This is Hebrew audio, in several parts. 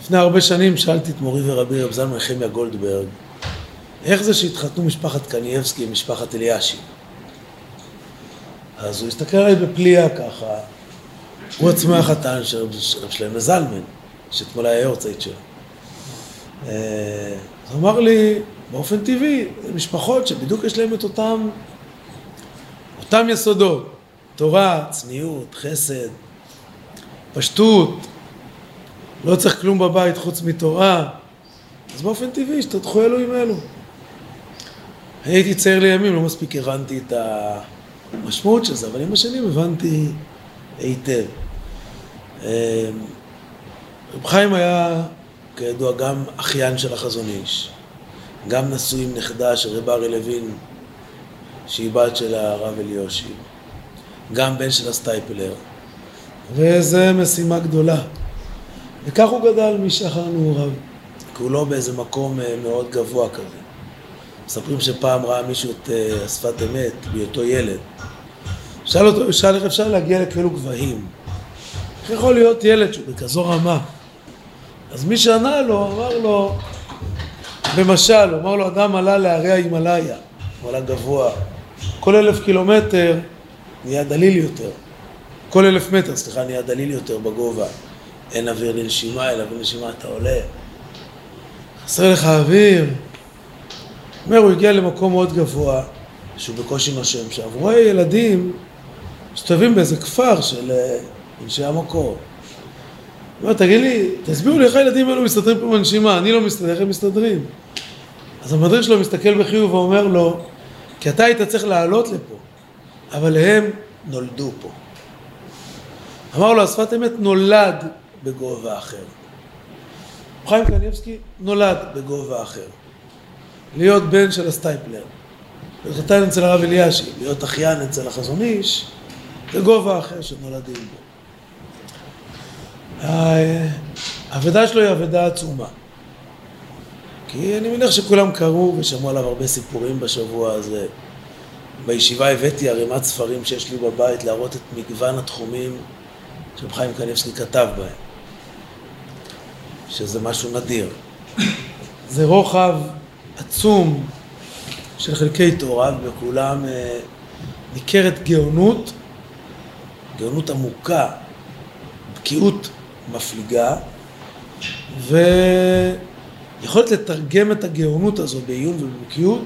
לפני הרבה שנים שאלתי את מורי ורבי רב זלמן נחמיה גולדברג, איך זה שהתחתנו משפחת קנייבסקי עם משפחת אליאשי? אז הוא הסתכל עליי בפליאה ככה, הוא עצמו החתן של רב שלמה זלמן, שאתמול היה יורצייט שלו. אה, אז הוא אמר לי, באופן טבעי, משפחות שבדיוק יש להם את אותם, אותם יסודות, תורה, צניעות, חסד, פשטות, לא צריך כלום בבית חוץ מתורה, אז באופן טבעי השתתחו אלו עם אלו. אני הייתי צעיר לימים, לא מספיק הבנתי את המשמעות של זה, אבל עם השנים הבנתי היטב. אמ, רב חיים היה, כידוע, גם אחיין של החזון איש, גם נשוי עם נכדה של רב ארי לוין, שהיא בת של הרב אליושי, גם בן של הסטייפלר, וזו משימה גדולה. וכך הוא גדל משחר נעוריו, כי הוא לא באיזה מקום אה, מאוד גבוה כזה. מספרים שפעם ראה מישהו את אה, השפת אמת בהיותו ילד. שאל אותו, שאל איך אפשר להגיע לכאלו גבהים. איך יכול להיות ילד שהוא בכזו רמה? אז מי שענה לו, אמר לו, במשל, אמר לו, אדם עלה להרי ההימאליה, הוא עלה גבוה. כל אלף קילומטר נהיה דליל יותר. כל אלף מטר, סליחה, נהיה דליל יותר בגובה. אין אוויר לנשימה, אין אוויר לנשימה, אתה עולה. חסר לך אוויר. אומר, הוא הגיע למקום מאוד גבוה, שהוא בקושי נושם שם, והוא רואה ילדים מסתובבים באיזה כפר של אה, אנשי המקור. הוא אומר, תגיד לי, תסבירו לי איך הילדים האלו מסתדרים פה בנשימה, אני לא מסתדר, איך הם מסתדרים? אז המדריך שלו מסתכל בחיוב ואומר לו, כי אתה היית צריך לעלות לפה, אבל הם נולדו פה. אמר לו, השפת אמת נולד בגובה אחר. חיים קניבסקי נולד בגובה אחר. להיות בן של הסטייפלר, להיות חתן אצל הרב אליאשי, להיות אחיין אצל החזון איש, זה גובה אחר שנולדים בו. האבדה שלו היא אבדה עצומה. כי אני מניח שכולם קראו ושמעו עליו הרבה סיפורים בשבוע הזה. בישיבה הבאתי ערימת ספרים שיש לי בבית להראות את מגוון התחומים שרב חיים קניבסקי כתב בהם. שזה משהו נדיר. זה רוחב עצום של חלקי תורה, ובכולם אה, ניכרת גאונות, גאונות עמוקה, בקיאות מפליגה, ויכולת לתרגם את הגאונות הזו בעיון ובבקיאות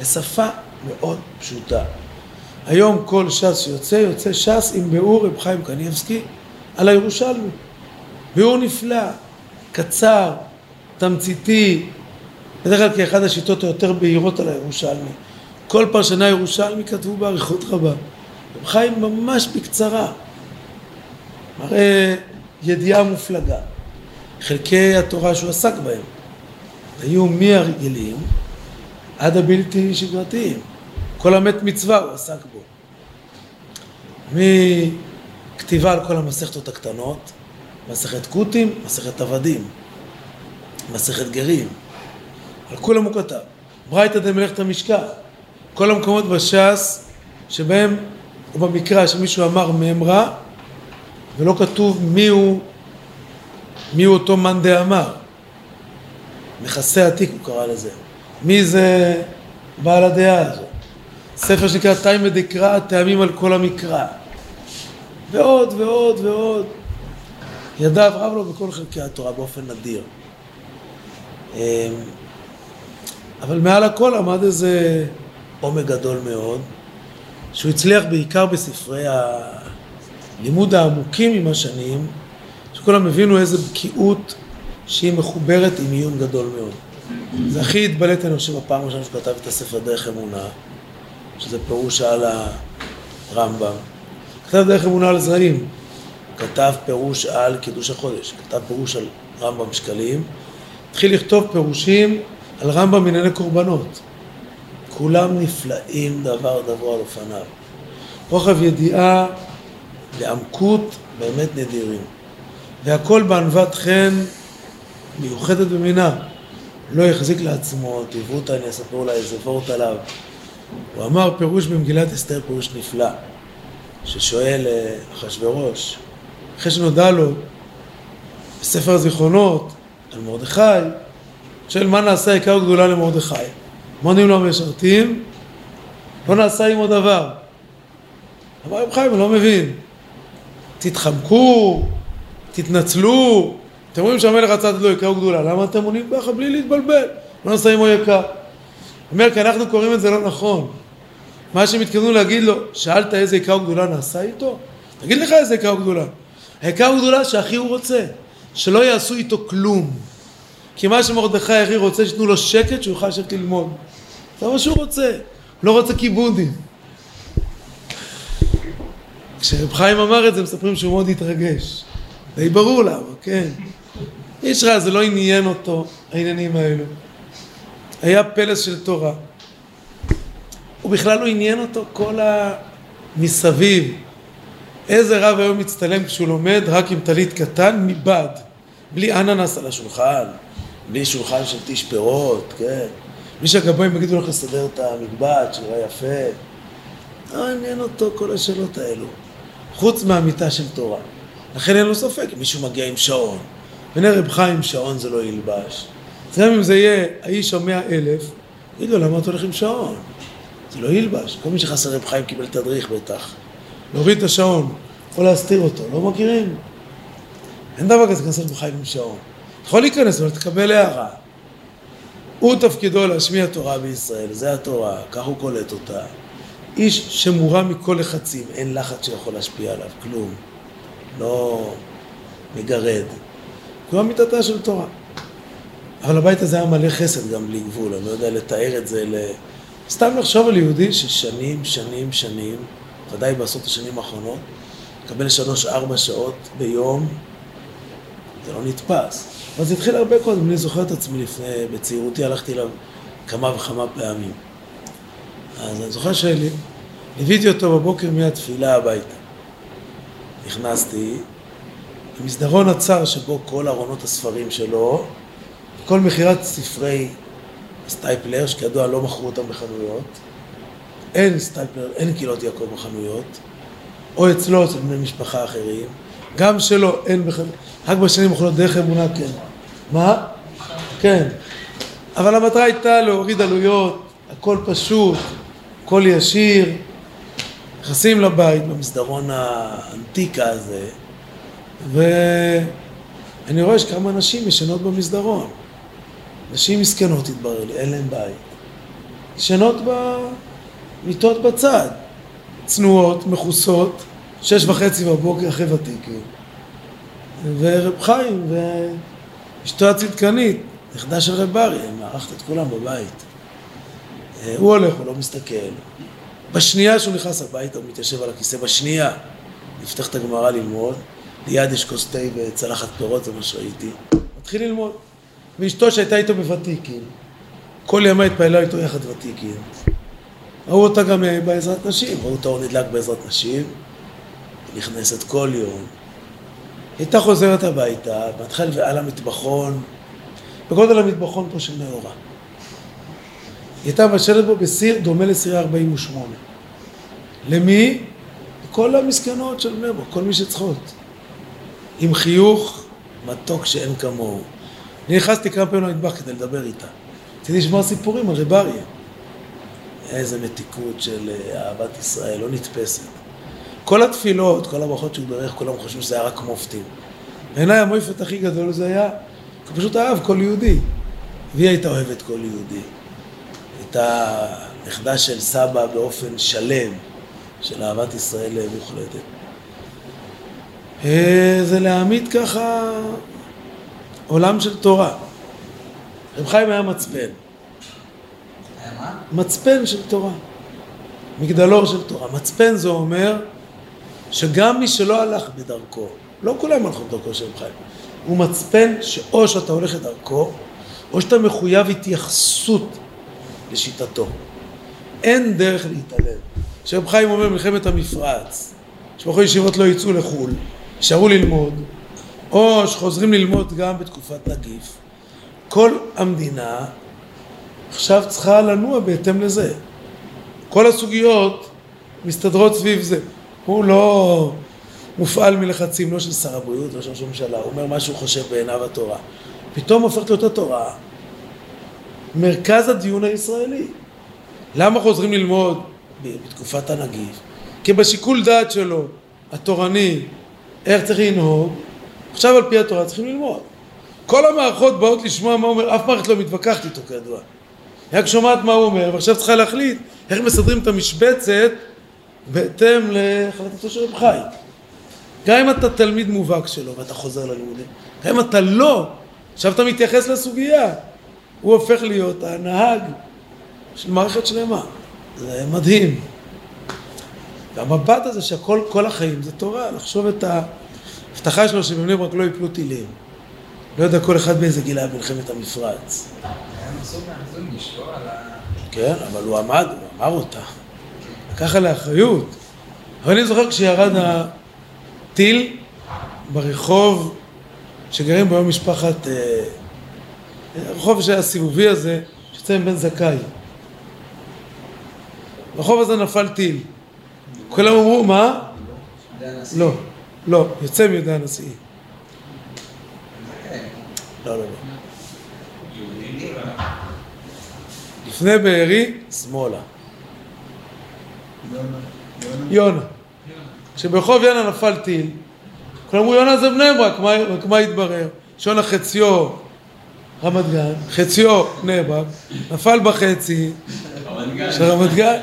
לשפה מאוד פשוטה. היום כל ש"ס שיוצא, יוצא ש"ס עם ביאור רב חיים קניבסקי על הירושלמי. ביאור נפלא, קצר, תמציתי, בדרך כלל כאחד השיטות היותר בהירות על הירושלמי. כל פרשני הירושלמי כתבו באריכות רבה. רב חיים ממש בקצרה, מראה ידיעה מופלגה. חלקי התורה שהוא עסק בהם היו מהרגילים עד הבלתי שגרתיים. כל המת מצווה הוא עסק בו. מכתיבה על כל המסכתות הקטנות, מסכת כותים, מסכת עבדים, מסכת גרים, על כולם הוא כתב. ברייתא דמלאכת המשכן, כל המקומות בש"ס שבהם, או במקרא שמישהו אמר ממרה, ולא כתוב מי הוא, מי הוא אותו מאן דאמר. מכסה עתיק הוא קרא לזה. מי זה בעל הדעה הזו? ספר שנקרא תימא דקרא, טעמים על כל המקרא. ועוד ועוד ועוד. ידיו רב לו בכל חלקי התורה באופן נדיר. אמ, אבל מעל הכל עמד איזה עומק גדול מאוד, שהוא הצליח בעיקר בספרי הלימוד העמוקים עם השנים, שכולם הבינו איזה בקיאות שהיא מחוברת עם עיון גדול מאוד. זה הכי התבלט, אני חושב, בפעם הראשונה שהוא כתב את הספר דרך אמונה, שזה פירוש על הרמב"ם. כתב דרך אמונה על זרעים, כתב פירוש על קידוש החודש, כתב פירוש על רמב"ם שקלים, התחיל לכתוב פירושים על רמב"ם ענייני קורבנות. כולם נפלאים דבר דבר על אופניו. רוחב ידיעה ועמקות באמת נדירים. והכל בענוות חן מיוחדת במינה. לא החזיק לעצמו, תיוו אותה, אני אספר אולי איזה וורט עליו. הוא אמר פירוש במגילת אסתר, פירוש נפלא, ששואל אה, אחשוורוש, אחרי שנודע לו בספר הזיכרונות על מרדכי, שואל מה נעשה עיקר גדולה למרדכי. מה לו המשרתים? לא נעשה עמו דבר. אמר רב חיים, אני לא מבין. תתחמקו, תתנצלו, אתם רואים שהמלך רצה לתת לו יקר גדולה, למה אתם עונים ככה בלי להתבלבל? לא נעשה עמו יקר. אומר, כי אנחנו קוראים את זה לא נכון. מה שהם התכוונו להגיד לו, שאלת איזה יקר גדולה נעשה איתו? תגיד לך איזה יקר גדולה. היקר גדולה שהכי הוא רוצה, שלא יעשו איתו כלום. כי מה שמרדכי הכי רוצה, שייתנו לו שקט שהוא יוכל לשבת ללמוד. זה מה שהוא רוצה, הוא לא רוצה כיבודים. כשרב חיים אמר את זה, מספרים שהוא מאוד התרגש. די ברור למה, כן. איש רע, זה לא עניין אותו, העניינים האלו. היה פלס של תורה. הוא בכלל לא עניין אותו כל המסביב. איזה רב היום מצטלם כשהוא לומד רק עם טלית קטן מבד, בלי אננס על השולחן, בלי שולחן של טיש פירות, כן. מי שהגבוהים יגידו לך לסדר את המקבט, שיראה יפה. לא עניין אותו כל השאלות האלו. חוץ מהמיטה של תורה. לכן אין לו ספק, מישהו מגיע עם שעון, ונראה רב חיים שעון זה לא ילבש. אז גם אם זה יהיה האיש המאה אלף, יגידו למה אתה הולך עם שעון? זה לא ילבש. כל מי שחסר רב חיים קיבל תדריך בטח. להוריד את השעון, או להסתיר אותו, לא מכירים? אין דבר כזה להיכנס לרב חיים עם שעון. יכול להיכנס, אבל תקבל הערה. הוא תפקידו להשמיע תורה בישראל, זה התורה, כך הוא קולט אותה. איש שמורם מכל לחצים, אין לחץ שיכול להשפיע עליו, כלום. לא מגרד. כמו אמיתתה של תורה. אבל הבית הזה היה מלא חסד גם בלי גבול, אני לא יודע לתאר את זה ל... סתם לחשוב על יהודי ששנים, שנים, שנים, ודאי בעשרות השנים האחרונות, מקבל שלוש-ארבע שעות ביום, זה לא נתפס. אבל זה התחיל הרבה קודם, אני זוכר את עצמי לפני, בצעירותי הלכתי אליו כמה וכמה פעמים. אז אני זוכר שליוויתי אותו בבוקר מהתפילה הביתה. נכנסתי, במסדרון הצר שבו כל ארונות הספרים שלו, כל מכירת ספרי סטייפלר, שכידוע לא מכרו אותם בחנויות, אין סטייפלר, אין קהילות יעקב בחנויות, או אצלו, אצל בני משפחה אחרים, גם שלו אין בחנויות, רק בשנים האחרונות דרך אמונה כן. מה? כן. אבל המטרה הייתה להוריד עלויות, הכל פשוט, הכל ישיר, נכנסים לבית במסדרון האנטיקה הזה, ואני רואה שכמה נשים ישנות במסדרון. נשים מסכנות התברר לי, אין להן בית. ישנות במיטות בצד, צנועות, מכוסות, שש וחצי בבוקר אחרי ותיקים. ורב חיים ואשתו הצדקנית, נכדה של רב אריה, מארחת את כולם בבית. אה, הוא הולך, הוא לא מסתכל. בשנייה שהוא נכנס הביתה הוא מתיישב על הכיסא, בשנייה נפתח את הגמרא ללמוד, ליד יש כוס תה וצלחת פירות, זה מה שראיתי. מתחיל ללמוד. ואשתו שהייתה איתו בוותיקין, כל ימי התפעלה איתו יחד ותיקין. ראו אותה גם בעזרת נשים, ראו אותה עוד נדלק בעזרת נשים, נכנסת כל יום. הייתה חוזרת הביתה, מתחיל ועל המטבחון, בגודל המטבחון פה של נאורה. היא הייתה מבשלת בו בסיר דומה לסירי 48. למי? לכל המסכנות של ברק, כל מי שצריכות. עם חיוך מתוק שאין כמוהו. אני נכנסתי כמה פעמים למטבח כדי לדבר איתה. רציתי לשמוע סיפורים על רב אריה. איזה מתיקות של אה, אהבת ישראל, לא נתפסת. כל התפילות, כל הברכות שהוא ברך, כולם חושבים שזה היה רק מופתים. בעיניי המויפת הכי גדול זה היה, הוא פשוט אהב כל יהודי. והיא הייתה אוהבת כל יהודי. הייתה נכדה של סבא באופן שלם, של אהבת ישראל מוחלטת. אה, זה להעמיד ככה עולם של תורה. רב חיים היה מצפן. מצפן של תורה. מגדלור של תורה. מצפן זה אומר שגם מי שלא הלך בדרכו, לא כולם הלכו בדרכו של רב חיים, הוא מצפן שאו שאתה הולך לדרכו, או שאתה מחויב התייחסות לשיטתו. אין דרך להתעלם. כשרב חיים אומר מלחמת המפרץ, שבחורי ישיבות לא יצאו לחו"ל, יישארו ללמוד, או שחוזרים ללמוד גם בתקופת נגיף, כל המדינה עכשיו צריכה לנוע בהתאם לזה. כל הסוגיות מסתדרות סביב זה. הוא לא מופעל מלחצים, לא של שר הבריאות, לא של ראש הממשלה, הוא אומר מה שהוא חושב בעיניו התורה. פתאום הופכת להיות התורה מרכז הדיון הישראלי. למה חוזרים ללמוד בתקופת הנגיף? כי בשיקול דעת שלו, התורני, איך צריך לנהוג, עכשיו על פי התורה צריכים ללמוד. כל המערכות באות לשמוע מה הוא אומר, אף מערכת לא מתווכחת איתו כידוע. רק שומעת מה הוא אומר, ועכשיו צריכה להחליט איך מסדרים את המשבצת בהתאם להחלטתו של רב חיים. גם אם אתה תלמיד מובהק שלו ואתה חוזר ללימודים, גם אם אתה לא, עכשיו אתה מתייחס לסוגיה, הוא הופך להיות הנהג של מערכת שלמה. זה מדהים. והמבט הזה שהכל, כל החיים זה תורה, לחשוב את ההבטחה שלו שבבני ברק לא יפלו טילים. לא יודע כל אחד באיזה גיל היה מלחמת המפרץ. כן, אבל הוא עמד, הוא אמר אותה. לקח עליה אחריות. אבל אני זוכר כשירד הטיל ברחוב שגרים בו משפחת... אה, הרחוב הסיבובי הזה, שיוצא עם בן זכאי. ברחוב הזה נפל טיל. כולם אמרו, מה? לא, לא, יוצא מיהודה הנשיא. לא, לא, לא. לפני בארי, שמאלה. יונה. כשברחוב יונה נפל טיל, כולם אמרו יונה זה בני ברק, מה התברר? שיונה חציו רמת גן, חציו בני ברק, נפל בחצי של רמת גן.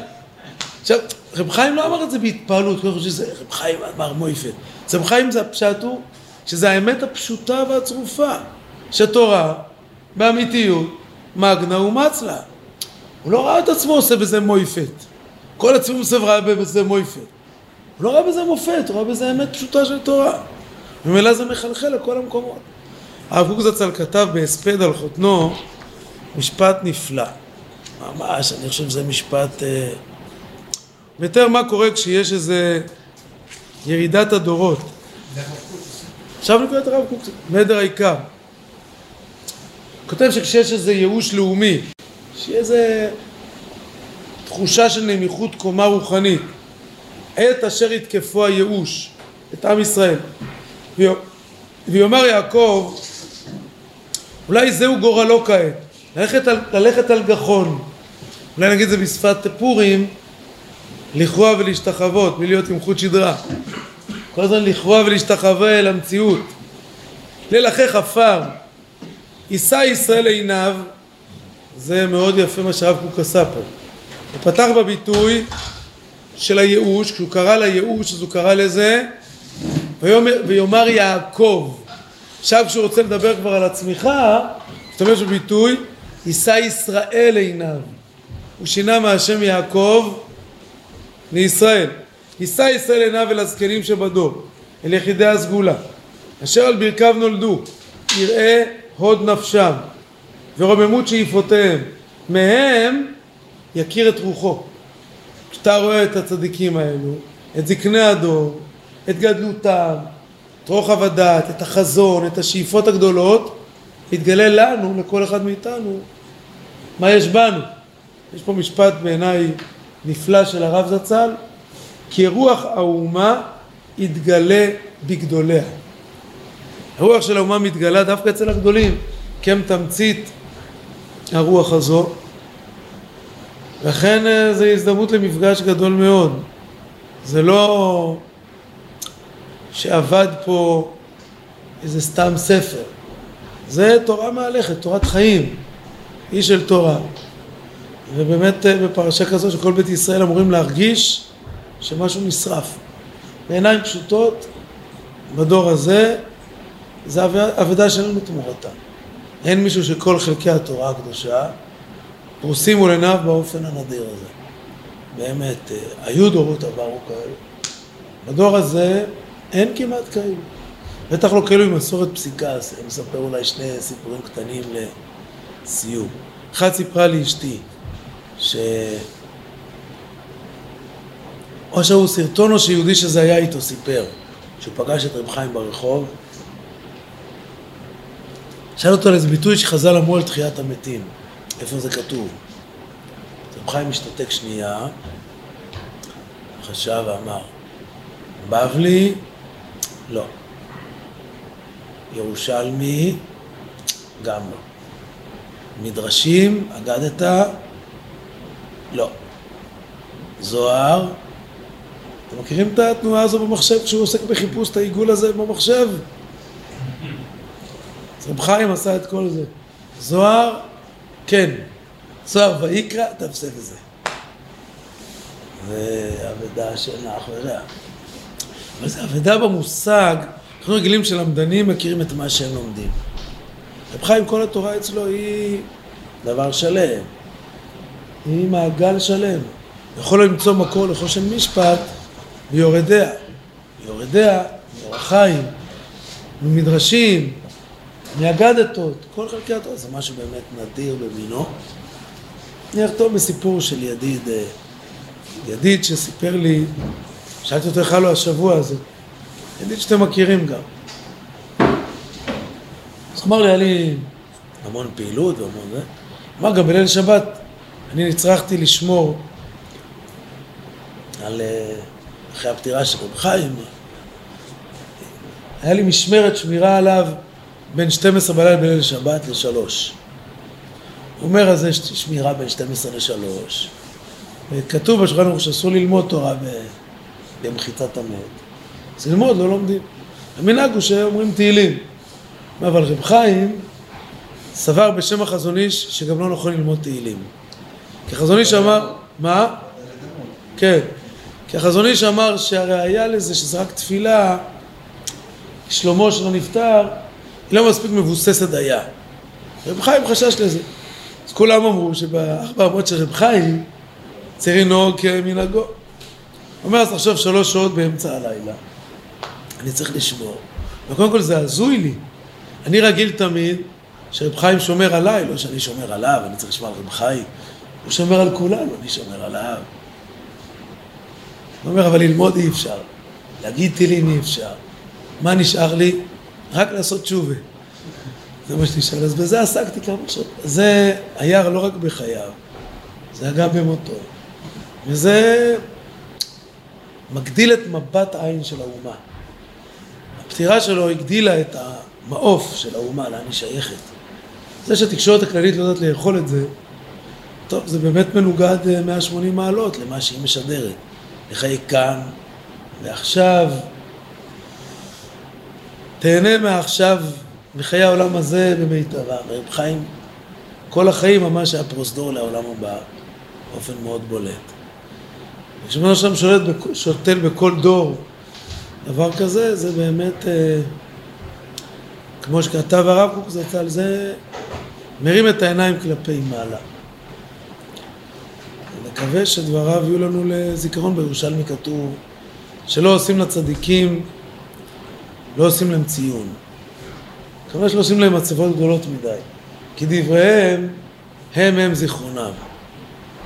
עכשיו, רב חיים לא אמר את זה בהתפעלות, אני חושב שזה רב חיים אמר מויפת. רב חיים זה הפשט הוא, שזה האמת הפשוטה והצרופה, שתורה, באמיתיות, מגנה ומצלה. הוא לא ראה את עצמו עושה בזה מויפת. כל הציבור מסביב ראה בזה מויפת. הוא לא ראה בזה מופת, הוא ראה בזה אמת פשוטה של תורה. ממילא זה מחלחל לכל המקומות. הרב קוק זצ"ל כתב בהספד על חותנו משפט נפלא. ממש, אני חושב שזה משפט... אה... מתאר מה קורה כשיש איזה ירידת הדורות. עכשיו נקרא את הרב קוק, מדר העיקר. כותב שכשיש איזה ייאוש לאומי, שיהיה איזה תחושה של נמיכות קומה רוחנית, עת אשר יתקפו הייאוש, את עם ישראל. ויאמר יעקב, אולי זהו גורלו כעת, ללכת על, ללכת על גחון. אולי נגיד את זה בשפת פורים, לכרוע ולהשתחוות, מלהיות עם חוט שדרה. כל הזמן לכרוע ולהשתחווה אל המציאות. ללחך עפר, יישא ישראל עיניו, זה מאוד יפה מה שהרב קוק עשה פה. הוא פתח בביטוי של הייאוש, כשהוא קרא לייאוש אז הוא קרא לזה ויאמר, יעקב. עכשיו כשהוא רוצה לדבר כבר על הצמיחה, הוא משתמש בביטוי יישא ישראל עיניו. הוא שינה מהשם יעקב לישראל. יישא ישראל עיניו אל הזקנים שבדור, אל יחידי הסגולה, אשר על ברכיו נולדו, יראה הוד נפשם ורוממות שאיפותיהם, מהם יכיר את רוחו. כשאתה רואה את הצדיקים האלו, את זקני הדור, את גדלותם, את רוחב הדעת, את החזון, את השאיפות הגדולות, יתגלה לנו, לכל אחד מאיתנו, מה יש בנו. יש פה משפט בעיניי נפלא של הרב זצ"ל, כי רוח האומה יתגלה בגדוליה. הרוח של האומה מתגלה דווקא אצל הגדולים, כי הם תמצית הרוח הזו. לכן אה, זו הזדמנות למפגש גדול מאוד. זה לא שאבד פה איזה סתם ספר. זה תורה מהלכת, תורת חיים, איש של תורה. ובאמת אה, בפרשה כזו שכל בית ישראל אמורים להרגיש שמשהו נשרף. בעיניים פשוטות, בדור הזה, זה אבדה שאין תמורתה. אין מישהו שכל חלקי התורה הקדושה פרוסים מול עיניו באופן הנדיר הזה. באמת, אה, היו דורות עברו כאלה. בדור הזה אין כמעט כאלו. בטח לא כאלו עם מסורת פסיקה, אני מספר אולי שני סיפורים קטנים לסיום. אחד סיפרה לי אשתי, ש... או שהוא סרטון או שיהודי שזה היה איתו סיפר, שהוא פגש את רב חיים ברחוב, שאל אותו על איזה ביטוי שחז"ל אמרו על תחיית המתים, איפה זה כתוב? רב חיים השתתק שנייה, חשב ואמר, בבלי לא. ירושלמי, גם לא. מדרשים, אגדת, לא. זוהר, אתם מכירים את התנועה הזו במחשב כשהוא עוסק בחיפוש את העיגול הזה במחשב? אז רב חיים עשה את כל זה. זוהר, כן. זוהר ויקרא, תפסה בזה. זה אבדה של אח ורע. אבל זה אבדה במושג, אנחנו רגילים שלמדנים מכירים את מה שהם לומדים. רב חיים, כל התורה אצלו היא דבר שלם. היא מעגל שלם. יכול למצוא מקור לחושן משפט ביורדיה. ביורדיה, מאור החיים, ממדרשים, מאגדתות, כל חלקי התורה, זה משהו באמת נדיר במינו. אני אחתום בסיפור של ידיד, אה, ידיד שסיפר לי, שאלתי אותו איך היה לו השבוע הזה, ידיד שאתם מכירים גם. אז אמר לי, היה לי המון פעילות והמון זה. אמר גם בליל שבת, אני נצרכתי לשמור על, אה, אחרי הפטירה של רב חיים, היה לי משמרת שמירה עליו בין 12 בלילה בליל שבת לשלוש. הוא אומר, אז יש שמירה בין 12 לשלוש. וכתוב בשולחן ערוך שאסור ללמוד תורה במחיצת המת. אז ללמוד לא לומדים. המנהג הוא שאומרים תהילים. אבל רב חיים סבר בשם החזון איש שגם לא נכון ללמוד תהילים. כי החזון איש אמר, מה? כן. כי החזון איש אמר שהראיה לזה שזה רק תפילה, שלמה שלא נפטר, היא לא מספיק מבוססת היה. רב חיים חשש לזה. אז כולם אמרו שבארבע אמות של רב חיים צריך לנהוג כמנהגו. הוא אומר, אז תחשוב שלוש שעות באמצע הלילה, אני צריך לשמור. וקודם כל זה הזוי לי. אני רגיל תמיד שרב חיים שומר עליי, לא שאני שומר עליו, אני צריך לשמור על רב חיים. הוא שומר על כולנו, אני שומר עליו. הוא אומר, אבל ללמוד אי אפשר. להגיד תהילים אי אפשר. מה נשאר לי? רק לעשות תשובה. זה מה שנשאר. אז בזה עסקתי כמה שעות. זה היה לא רק בחייו, זה היה גם במותו. וזה מגדיל את מבט העין של האומה. הפטירה שלו הגדילה את המעוף של האומה, לאן היא שייכת. זה שהתקשורת הכללית לא יודעת לאכול את זה, טוב, זה באמת מנוגד 180 אה, מעלות למה שהיא משדרת. לחיי כאן ועכשיו. תהנה מעכשיו, מחיי העולם הזה במיטבה. רב חיים, כל החיים ממש היה פרוזדור לעולם הבא, באופן מאוד בולט. וכשאומר שם שולט, שותל בכל דור דבר כזה, זה באמת, אה, כמו שכתב הרב קוק זצ"ל, זה מרים את העיניים כלפי מעלה. מקווה שדבריו יהיו לנו לזיכרון בירושלמי כתוב שלא עושים לצדיקים, לא עושים להם ציון. מקווה שלא עושים להם מצבות גדולות מדי. כי דבריהם הם הם זיכרונם.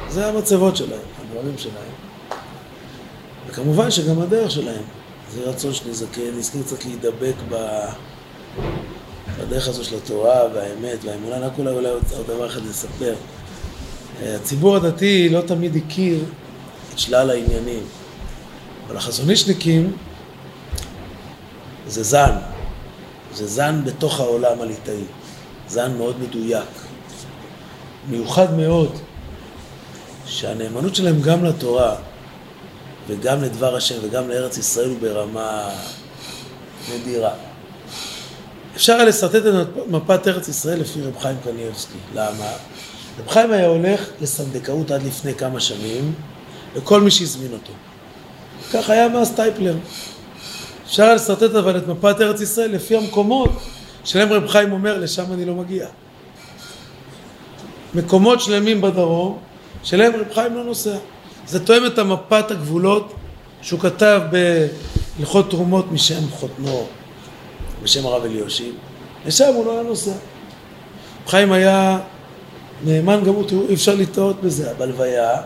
זה המצבות שלהם, הדברים שלהם. וכמובן שגם הדרך שלהם. זה רצון שנזכה, נזכה קצת להידבק ב... בדרך הזו של התורה והאמת והאמונה. רק אולי אולי עוד דבר אחד לספר. הציבור הדתי לא תמיד הכיר את שלל העניינים, אבל החזונישניקים זה זן, זה זן בתוך העולם הליטאי, זן מאוד מדויק, מיוחד מאוד, שהנאמנות שלהם גם לתורה וגם לדבר השם וגם לארץ ישראל הוא ברמה נדירה. אפשר היה לשרטט את מפת ארץ ישראל לפי רב חיים קניאבסקי. למה? רב חיים היה הולך לסנדקאות עד לפני כמה שנים לכל מי שהזמין אותו. כך היה מאז טייפלר. אפשר לשרטט אבל את מפת ארץ ישראל לפי המקומות שלהם רב חיים אומר לשם אני לא מגיע. מקומות שלמים בדרום שלהם רב חיים לא נוסע. זה תואם את המפת הגבולות שהוא כתב בהלכות תרומות משם חותנו, בשם הרב אליושיב. לשם הוא לא היה נוסע. רב חיים היה נאמן גם הוא, תראו, אי אפשר לטעות בזה. בלוויה,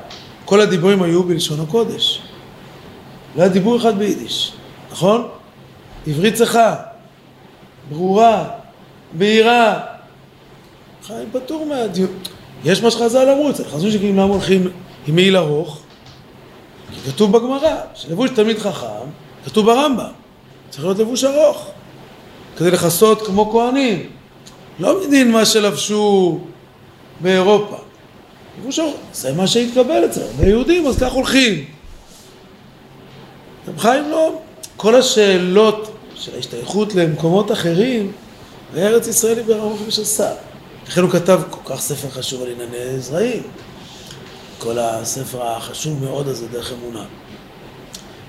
כל הדיבורים היו בלשון הקודש. לא היה דיבור אחד ביידיש, נכון? עברית צחה, ברורה, בהירה. חיים פטור מהדיון. יש מה שחז"ל אמרו, אצל חזון שכאילו למה הולכים עם מעיל ארוך? כי כתוב בגמרא, שלבוש תלמיד חכם, כתוב ברמב"ם. צריך להיות לבוש ארוך, כדי לכסות כמו כהנים. לא מדין מה שלבשו באירופה. ארוך, זה מה שהתקבל אצלנו. ביהודים, אז כך הולכים. רב חיים לא, כל השאלות של ההשתייכות למקומות אחרים, בארץ ישראל היא ברמוך ושסה. לכן הוא כתב כל כך ספר חשוב על ענייני זרעים. כל הספר החשוב מאוד הזה, דרך אמונה.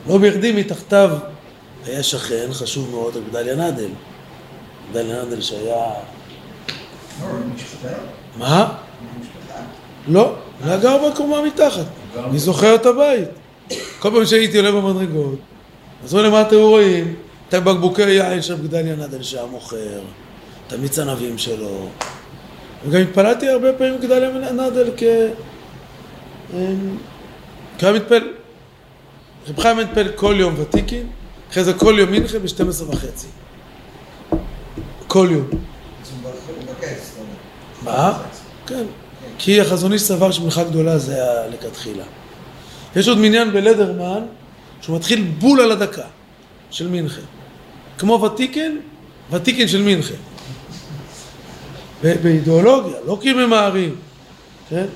לא בכדי מתחתיו היה שכן חשוב מאוד, גדליה נדל. גדליה נדל שהיה... מה? לא, היה גר בקומה מתחת. אני זוכר את הבית. כל פעם שהייתי עולה במדרגות, אז רואים למה אתם רואים? את הבקבוקי יין של גדליה נדל שהיה מוכר, את המיץ ענבים שלו. וגם התפללתי הרבה פעמים גדליה נדל כ... כמה מתפלל? רב חיים מתפלל כל יום ותיקין, אחרי זה כל יום מנחה ב-12 וחצי. כל יום. מה? כן. כי החזון איש סבר שמלכה גדולה זה הלכתחילה. יש עוד מניין בלדרמן שהוא מתחיל בול על הדקה של מנחה. כמו ותיקן, ותיקן של מנחה. באידיאולוגיה, לא כי ממהרים, כן?